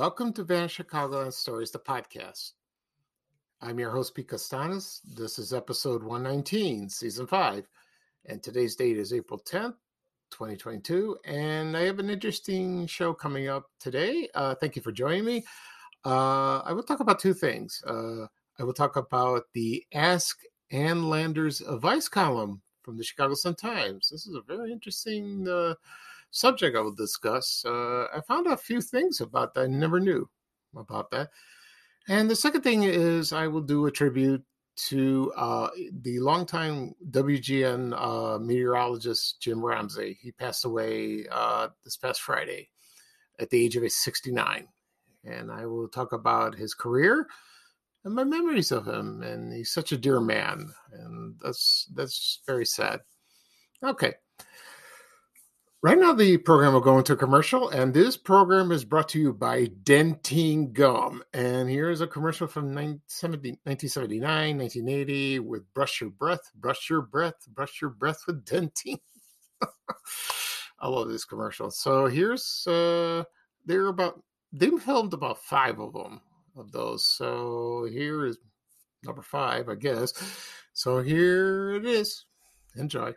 Welcome to Van Chicagoland Stories, the podcast. I'm your host, Pete Costanas. This is episode 119, season five, and today's date is April 10th, 2022. And I have an interesting show coming up today. Uh, thank you for joining me. Uh, I will talk about two things. Uh, I will talk about the Ask Ann Landers advice column from the Chicago Sun Times. This is a very interesting uh, subject I will discuss. Uh, I found a few things about that I never knew about that. And the second thing is I will do a tribute to uh, the longtime WGN uh, meteorologist Jim Ramsey. He passed away uh, this past Friday at the age of 69. And I will talk about his career and my memories of him. And he's such a dear man, and that's that's very sad. Okay. Right now, the program will go into a commercial, and this program is brought to you by Dentyne Gum. And here's a commercial from 1979, 1980 with Brush Your Breath, Brush Your Breath, Brush Your Breath with Dentyne. I love this commercial. So here's, uh, they're about, they filmed about five of them, of those. So here is number five, I guess. So here it is. Enjoy.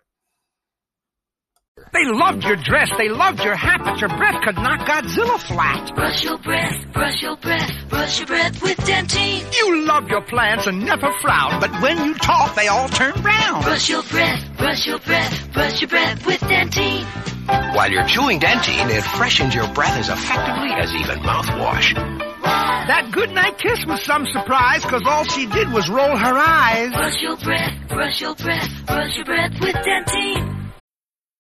They loved your dress, they loved your hat, but your breath could knock Godzilla flat. Brush your breath, brush your breath, brush your breath with Dentyne. You love your plants and never frown, but when you talk, they all turn brown. Brush your breath, brush your breath, brush your breath with Dentyne. While you're chewing Dentyne, it freshens your breath as effectively as even mouthwash. That goodnight kiss was some surprise, cause all she did was roll her eyes. Brush your breath, brush your breath, brush your breath with Dentyne.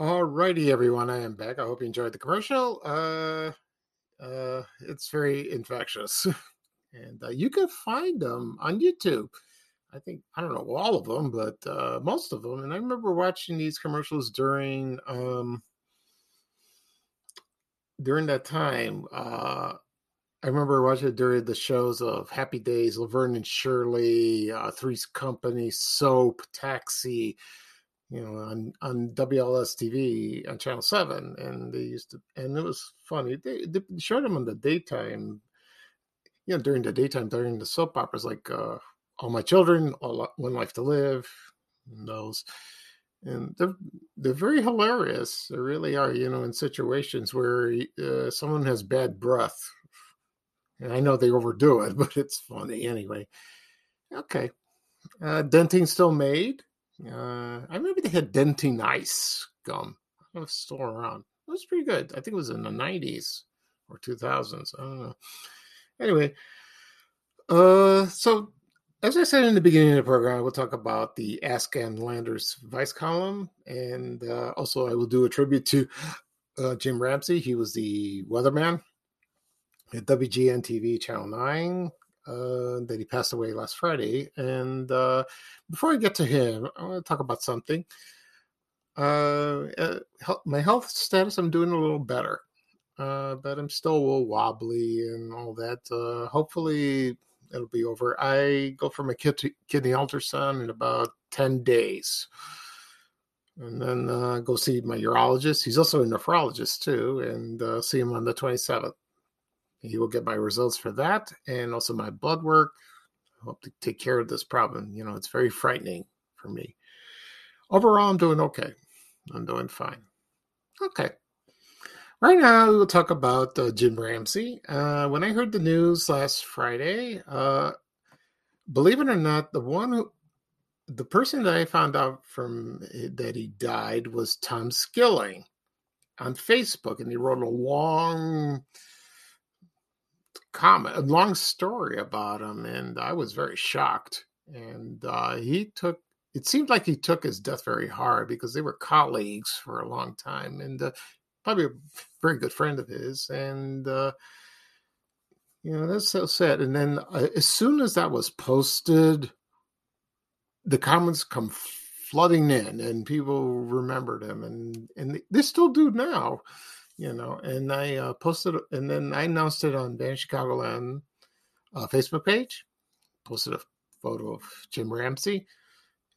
All righty, everyone. I am back. I hope you enjoyed the commercial. Uh, uh, it's very infectious, and uh, you can find them on YouTube. I think I don't know all of them, but uh, most of them. And I remember watching these commercials during um, during that time. Uh, I remember watching it during the shows of Happy Days, Laverne and Shirley, uh, Three's Company, Soap, Taxi you know, on on WLS TV on Channel Seven, and they used to, and it was funny. They, they showed them in the daytime, you know, during the daytime, during the soap operas, like uh, All My Children, All One Life to Live, and those, and they're they're very hilarious. They really are, you know, in situations where uh, someone has bad breath, and I know they overdo it, but it's funny anyway. Okay, uh, Dentyne still made uh, I remember they had Dentyne Ice gum. I it's still around. It was pretty good. I think it was in the 90s or 2000s. I don't know. Anyway, uh, so as I said in the beginning of the program, I will talk about the Ask Ann Landers Vice column, and uh, also I will do a tribute to uh, Jim Ramsey. He was the weatherman at WGN TV Channel 9 uh, that he passed away last Friday. And uh, before I get to him, I want to talk about something. Uh, uh my health status, I'm doing a little better, uh, but I'm still a little wobbly and all that. Hopefully, it'll be over. I go for my kidney ultrasound in about 10 days. And then go see my urologist. He's also a nephrologist too, and see him on the 27th. He will get my results for that and also my blood work. I hope to take care of this problem. You know, it's very frightening for me. Overall, I'm doing okay. I'm doing fine. Okay. Right now, we will talk about uh, Jim Ramsey. Uh, when I heard the news last Friday, uh, believe it or not, the one who, the person that I found out from eh, that he died was Tom Skilling on Facebook, and he wrote a long comment, a long story about him, and I was very shocked. And uh, he took it seemed like he took his death very hard because they were colleagues for a long time. And uh, probably a very good friend of his, and uh, you know that's so sad. And then uh, as soon as that was posted, the comments come flooding in, and people remembered him, and and they still do now, you know. And I uh, posted, and then I announced it on Dan Chicagoland uh, Facebook page, posted a photo of Jim Ramsey,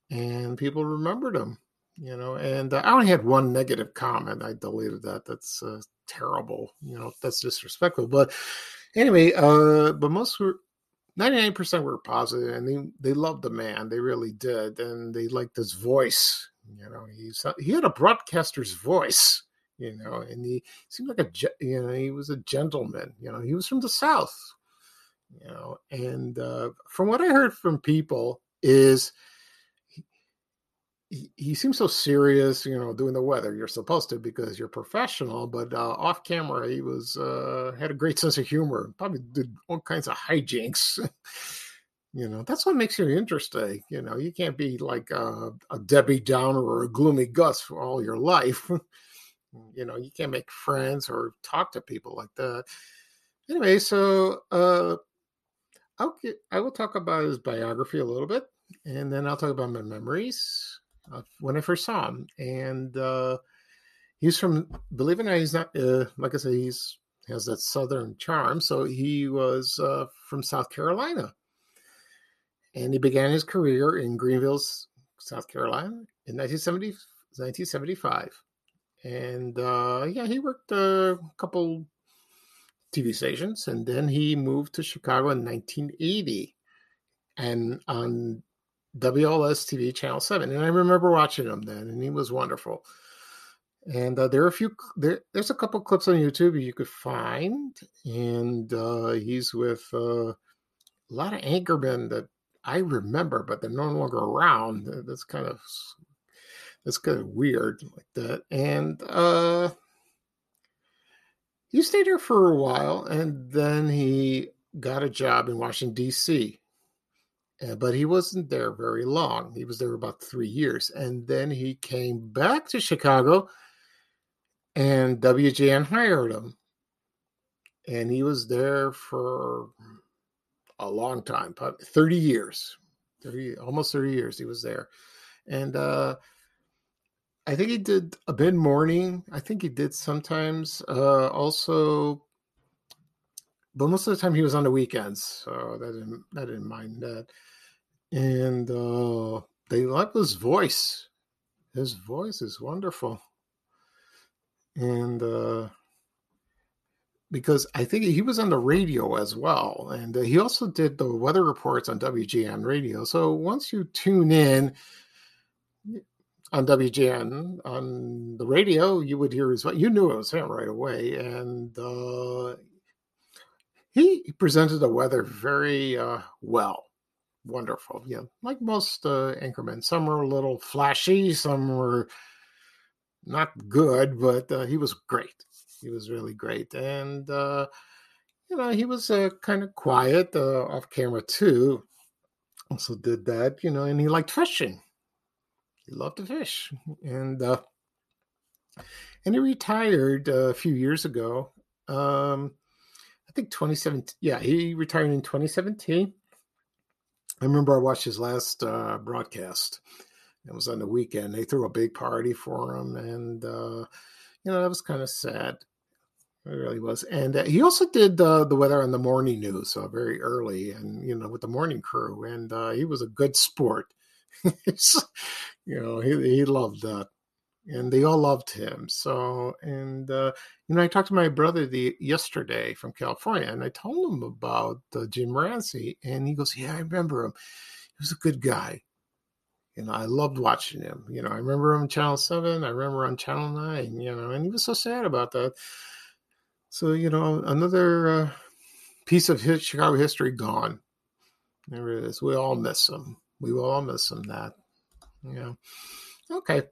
and people remembered him you know and uh, i only had one negative comment i deleted that that's uh, terrible you know that's disrespectful but anyway uh but most were 99% were positive and they they loved the man they really did and they liked his voice you know he's he had a broadcaster's voice you know and he seemed like a you know he was a gentleman you know he was from the south you know and uh from what i heard from people is he, he seems so serious, you know, doing the weather. You're supposed to because you're professional, but uh, off camera, he was uh, had a great sense of humor. Probably did all kinds of hijinks. you know, that's what makes you interesting. You know, you can't be like a, a Debbie Downer or a gloomy Gus for all your life. you know, you can't make friends or talk to people like that. Anyway, so uh, I'll get, I will talk about his biography a little bit, and then I'll talk about my memories uh, when I first saw him, and uh, he's from. Believe it or not, he's not. Uh, like I said, he's has that southern charm. So he was uh, from South Carolina, and he began his career in Greenville, South Carolina, in 1970, 1975. And uh, yeah, he worked a couple TV stations, and then he moved to Chicago in 1980. And on WLS TV Channel 7. And I remember watching him then, and he was wonderful. And uh, there are a few, there, there's a couple clips on YouTube you could find. And uh, he's with uh, a lot of anchormen that I remember, but they're no longer around. That's kind of, that's kind of weird like that. And uh, he stayed here for a while, and then he got a job in Washington, D.C uh, but he wasn't there very long. He was there about three years. And then he came back to Chicago and WGN hired him. And he was there for a long time, 30 years, 30, almost 30 years he was there. And uh, I think he did a mid morning. I think he did sometimes uh, also, but most of the time he was on the weekends. So that didn't, I didn't mind that and uh, they like his voice. His voice is wonderful, and uh, because I think he was on the radio as well, and uh, he also did the weather reports on WGN radio. So once you tune in on WGN on the radio, you would hear his. You knew it was him right away, and uh, he presented the weather very uh, well wonderful. Yeah, like most uh, anchormen, some were a little flashy, some were not good, but uh, he was great. He was really great, and uh, you know he was uh, kind of quiet uh, off camera too. Also did that, you know, and he liked fishing. He loved to fish, and uh, and he retired uh, a few years ago. Um, I think 2017. Yeah, he retired in 2017 I remember I watched his last uh, broadcast. It was on the weekend. They threw a big party for him, and uh, you know that was kind of sad. It really was. And uh, he also did uh, the weather on the morning news, so very early, and you know with the morning crew. And uh, he was a good sport. you know, he he loved that and they all loved him. So, and uh, you know, I talked to my brother the yesterday from California, and I told him about uh, Jim Ramsey, and he goes, "Yeah, I remember him. He was a good guy. Know, I loved watching him. You know, I remember him on Channel Seven. I remember on Channel Nine. You know, and he was so sad about that. So, you know, another uh, piece of his Chicago history gone. There it is. We all miss him. We will all miss him. That. Yeah. Okay.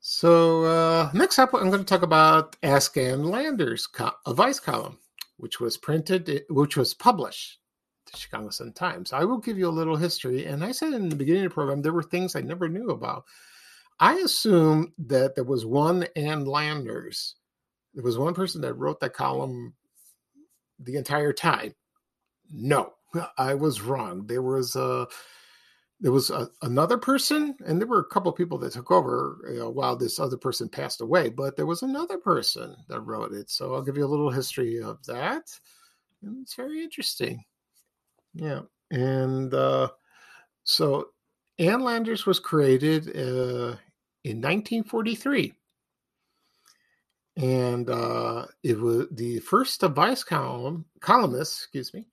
So uh, next up, I'm going to talk about Ask Ann Landers' co- advice column, which was printed, which was published the Chicago Sun Times. I will give you a little history. And I said in the beginning of the program, there were things I never knew about. I assume that there was one Ann Landers. There was one person that wrote that column the entire time. No, I was wrong. There was a there was a, another person, and there were a couple of people that took over you know, while this other person passed away. But there was another person that wrote it, so I'll give you a little history of that. And it's very interesting. Yeah, and uh, so Ann Landers was created uh, in 1943 and uh, it was the first advice column columnist, excuse me,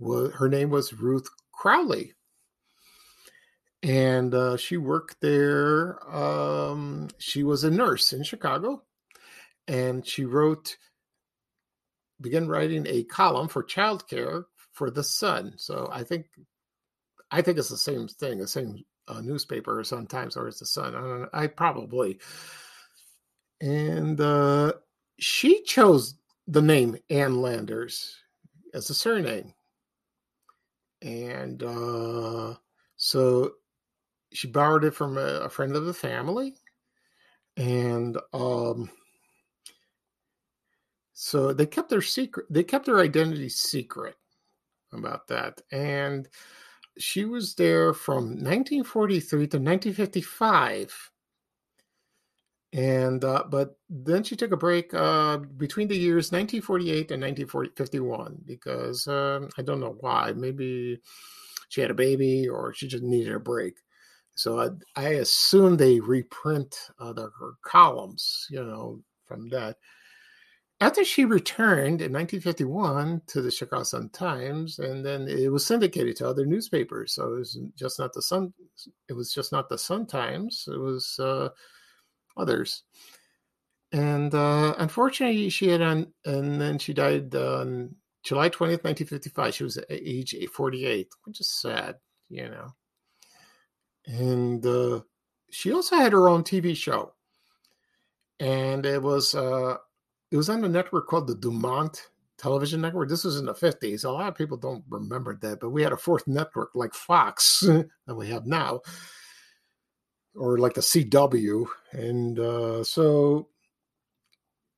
her name was Ruth Crowley, and uh, she worked there. Um, she was a nurse in Chicago, and she wrote, began writing a column for childcare for the Sun. So I think, I think it's the same thing, the same uh, newspaper sometimes, or it's the Sun. I don't know. I probably and uh, she chose the name Ann Landers as a surname, and uh, so she borrowed it from a, a friend of the family, and um, so they kept their secret. They kept their identity secret about that, and she was there from 1943 to 1955 and uh, but then she took a break uh, between the years 1948 and 1951 because um, I don't know why. Maybe she had a baby or she just needed a break. So I, I assume they reprint uh, the, her columns, you know, from that. After she returned in 1951 to the Chicago Sun Times, and then it was syndicated to other newspapers. So it was just not the Sun. It was just not the Sun Times. It was uh, others. And uh, unfortunately, she had on, and then she died on July 20th, 1955. She was age 48, which is sad, you know. And uh, she also had her own TV show. And it was uh, it was on a network called the Dumont Television Network. This was in the 50s. A lot of people don't remember that, but we had a fourth network like Fox that we have now or like the CW. And uh, so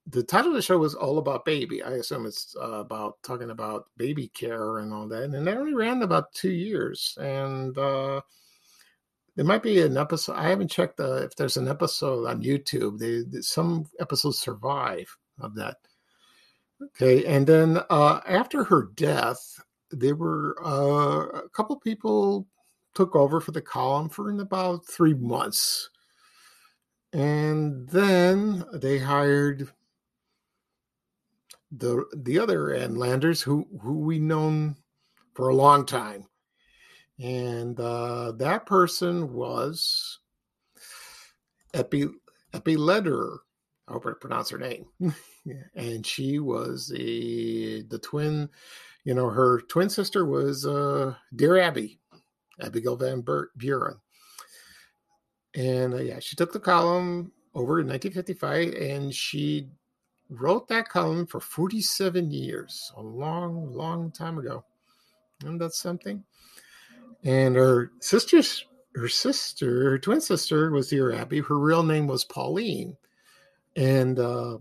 the title of the show was all about baby. I assume it's uh, about talking about baby care and all that. And it only ran about two years. And uh, there might be an episode. I haven't checked uh, if there's an episode on YouTube. They, some episodes survive of that. Okay, and then uh, after her death, there were uh, a couple people took over for the column for about three months. And then they hired the the other Landers who who we known for a long time. And uh, that person was Eppie Eppie Lederer. I hope I pronounce her name. and she was the the twin, you know, her twin sister was uh, Dear Abby. Abigail Van Buren. And uh, yeah, she took the column over in 1955 and she wrote that column for 47 years, a long, long time ago. And that's something. And her sister's her sister, her twin sister was dear Abby. Her real name was Pauline. And uh,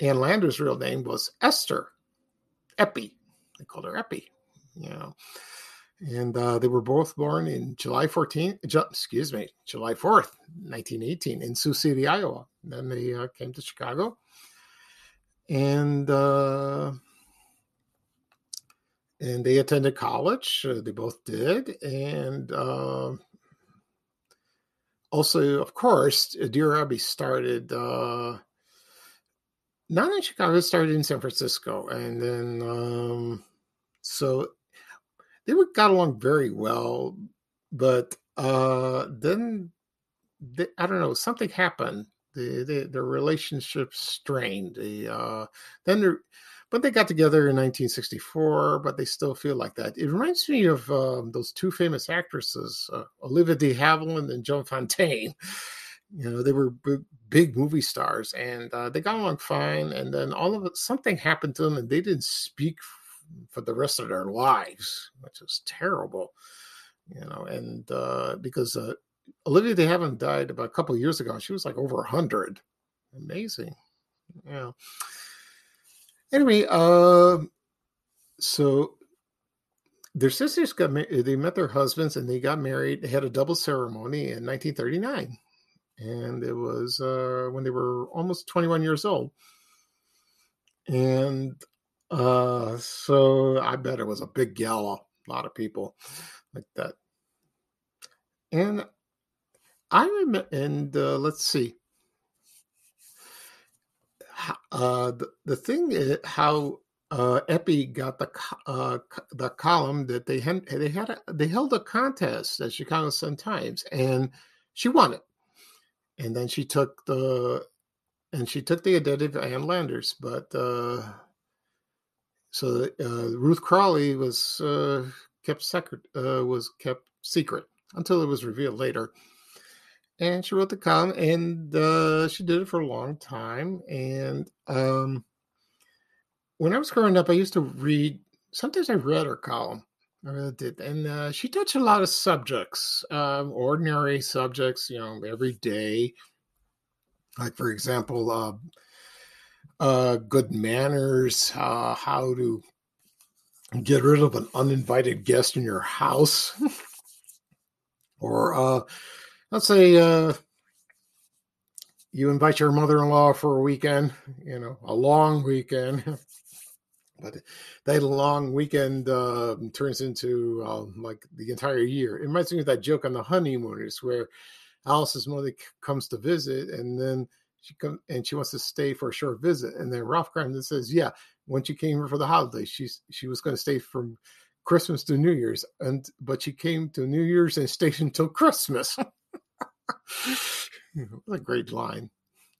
Ann Lander's real name was Esther Eppie. They called her Eppie, you know and uh, they were both born in July 14th, excuse me, July 4th, 1918, in Sioux City, Iowa. Then they uh, came to Chicago, and uh, and they attended college. Uh, they both did, and uh, also, of course, Dear Abby started uh, not in Chicago, started in San Francisco, and then um, so they got along very well, but uh, then they, I don't know something happened. The, the, the relationship strained. The uh, then but they got together in 1964. But they still feel like that. It reminds me of um, those two famous actresses, uh, Olivia de Havilland and Joan Fontaine. You know, they were big, big movie stars, and uh, they got along fine. And then all of it, something happened to them, and they didn't speak for the rest of their lives, which is terrible, you know. And uh, because uh, Olivia De Havilland died about a couple of years ago. She was like over 100. Amazing. Yeah. Anyway, uh, so their sisters got married. They met their husbands and they got married. They had a double ceremony in 1939. And it was uh, when they were almost 21 years old. And uh, so I bet it was a big gala, a lot of people like that. And I remember, and uh, let's see. Uh, the, the thing is how uh, Eppie got the uh, the column that they had they had a, they held a contest at Chicago Sun Times and she won it, and then she took the and she took the identity of Ann Landers, but uh, so uh, Ruth Crawley was uh, kept secret uh, was kept secret until it was revealed later. And she wrote the column, and she did it for a long time. And um, when I was growing up, I used to read. Sometimes I read her column. I really did, and uh, she touched a lot of subjects, uh, ordinary subjects, you know, every day. Like, for example, uh, uh, good manners, uh, how to get rid of an uninvited guest in your house, or uh, let's say uh, you invite your mother-in-law for a weekend, you know, a long weekend. but that long weekend uh, turns into uh, like the entire year. It reminds me of that joke on the honeymooners where Alice's mother comes to visit, and then she comes and she wants to stay for a short visit. And then Ralph Kramden says, "Yeah, when she came here for the holidays, she's she was going to stay from Christmas to New Year's, and but she came to New Year's and stayed until Christmas." what a great line!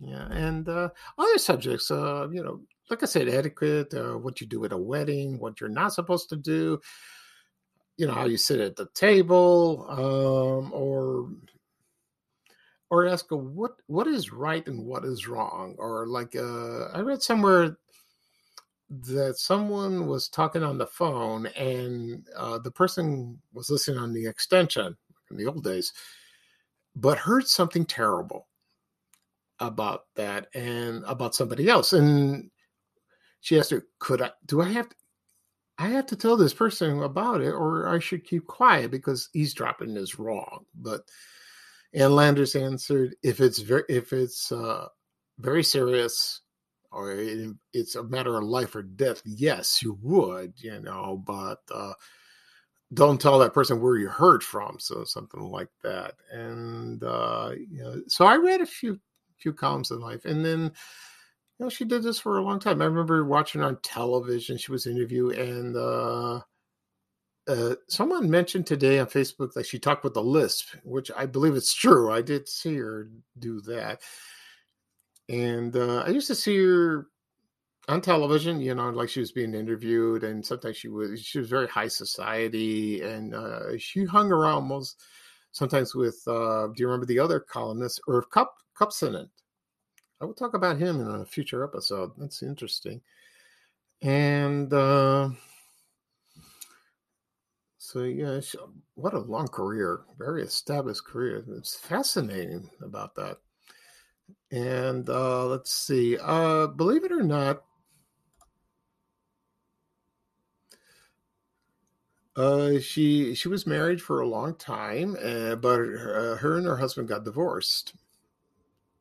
Yeah, and uh, other subjects, uh, you know, like I said, etiquette, uh, what you do at a wedding, what you're not supposed to do, you know, how you sit at the table, um, or or ask what what is right and what is wrong? or like uh, i read somewhere that someone was talking on the phone and uh, the person was listening on the extension in the old days but heard something terrible about that and about somebody else and she asked her could i do i have to, i have to tell this person about it or i should keep quiet because eavesdropping is wrong? But and Landers answered, "If it's very, if it's uh, very serious, or it, it's a matter of life or death, yes, you would, you know, but uh, don't tell that person where you heard from." So something like that. And uh, you know, so I read a few few columns in life, and then you know she did this for a long time. I remember watching on television. She was interviewed, and uh, uh, someone mentioned today on Facebook that she talked with the lisp, which I believe it's true. I did see her do that, and uh, I used to see her on television. You know, like she was being interviewed, and sometimes she was she was very high society, and uh, she hung around most sometimes with. Uh, do you remember the other columnist, Irv Cup Kupcinet? I will talk about him in a future episode. That's interesting, and. Uh, so yeah, what a long career, very established career. It's fascinating about that. And uh, let's see, uh, believe it or not, uh, she she was married for a long time, uh, but her, uh, her, and her husband got divorced,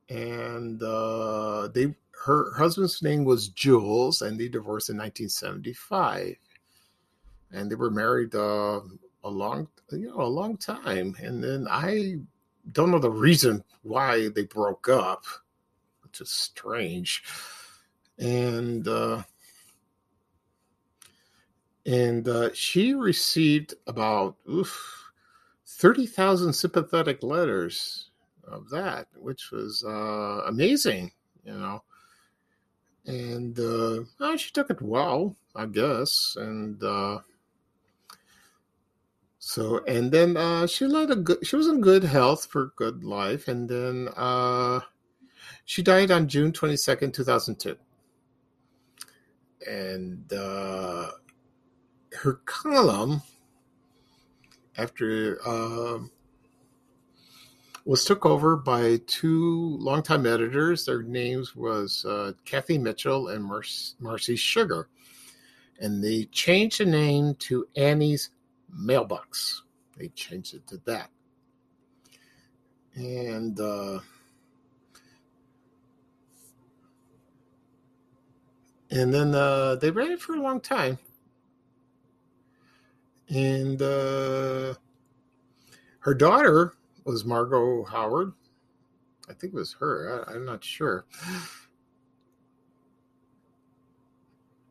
and uh, they her husband's name was Jules, and they divorced in 1975 and they were married uh, a long, you know, a long time. And then I don't know the reason why they broke up, which is strange. And uh, and uh, she received about oof, thirty thousand sympathetic letters of that, which was uh, amazing, you know. And uh, she took it well, I guess, and uh, so and then uh, she led a good. She was in good health for good life, and then uh, she died on June twenty second, two thousand two. And uh, her column after uh, was took over by two longtime editors. Their names was uh, Kathy Mitchell and Mar- Marcy Sugar, and they changed the name to Annie's Mailbox. They changed it to that, and uh, and then uh, they ran it for a long time, and uh, her daughter was Margo Howard. I think it was her. I, I'm not sure.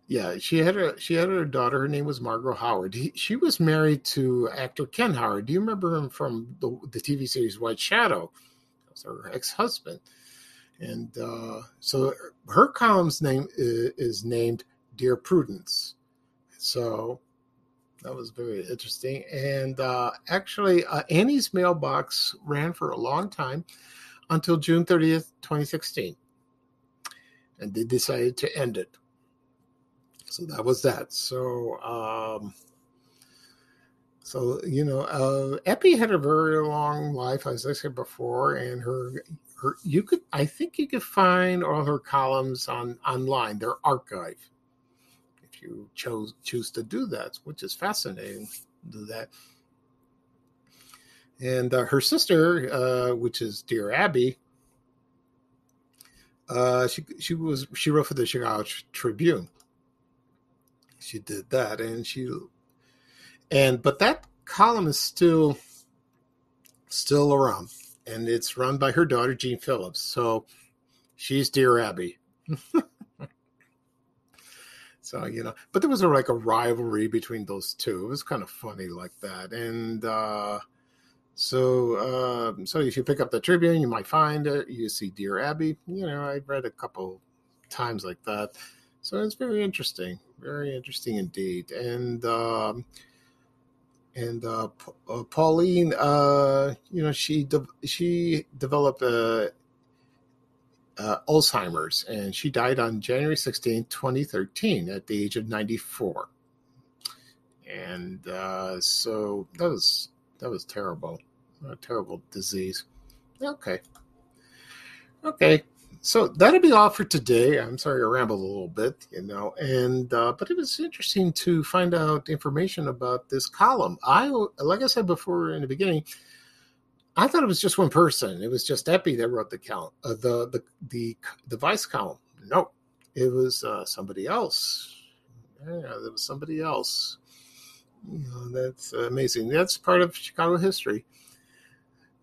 Yeah, she had a she had a daughter. Her name was Margo Howard. He, she was married to actor Ken Howard. Do you remember him from the, the TV series White Shadow? That was her ex husband. And uh, so her column's name is, is named Dear Prudence. So that was very interesting. And uh, actually, uh, Annie's mailbox ran for a long time until June 30th, 2016. And they decided to end it. So that was that. So, um, so you know, uh, Eppie had a very long life, as I said before, and her, her, you could, I think, you could find all her columns on online. They're archived if you chose choose to do that, which is fascinating. Do that. And uh, her sister, uh, which is Dear Abby, uh, she she was she wrote for the Chicago Tribune. She did that, and she and but that column is still still around, and it's run by her daughter Jeanne Phillips. So she's Dear Abby. so you know, but there was a, like a rivalry between those two. It was kind of funny like that, and uh, so uh, so if you pick up the Tribune, you might find it. You see Dear Abby. You know, I read a couple times like that. So it's very interesting, very interesting indeed. And um, and uh, uh, Pauline, uh, you know, she de- she developed a, uh, Alzheimer's, and she died on January 16, 2013, at the age of 94. And uh, so that was that was terrible, a terrible disease. Okay, okay so that'll be all for today. I'm sorry I rambled a little bit, you know, and uh, but it was interesting to find out information about this column. I, like I said before in the beginning, I thought it was just one person. It was just Eppie that wrote the count, uh, the the the the vice column. No, it was uh, somebody else. Yeah, there was somebody else. You know, that's amazing. That's part of Chicago history.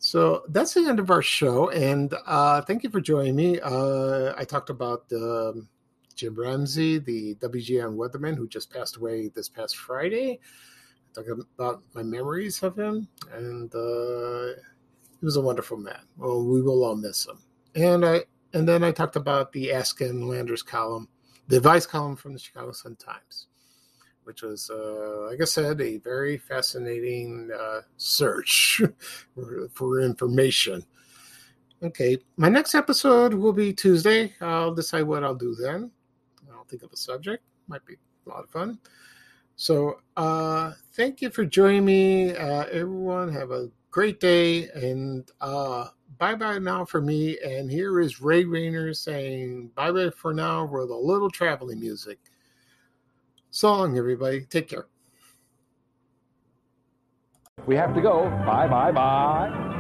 So that's the end of our show, and uh, thank you for joining me. Uh, I talked about um, Jim Ramsey, the WGN weatherman who just passed away this past Friday. I talked about my memories of him, and uh, he was a wonderful man. Well, we will all miss him. And I and then I talked about the Ask Ann Landers column, the advice column from the Chicago Sun Times which was, uh, like I said, a very fascinating uh, search for, for, information. Okay, my next episode will be Tuesday. I'll decide what I'll do then. I'll think of a subject. Might be a lot of fun. So, uh, thank you for joining me, uh, everyone. Have a great day, and uh, bye bye now for me. And here is Ray Rayner saying bye bye for now with a little traveling music. So long, everybody. Take care. We have to go. Bye, bye, bye.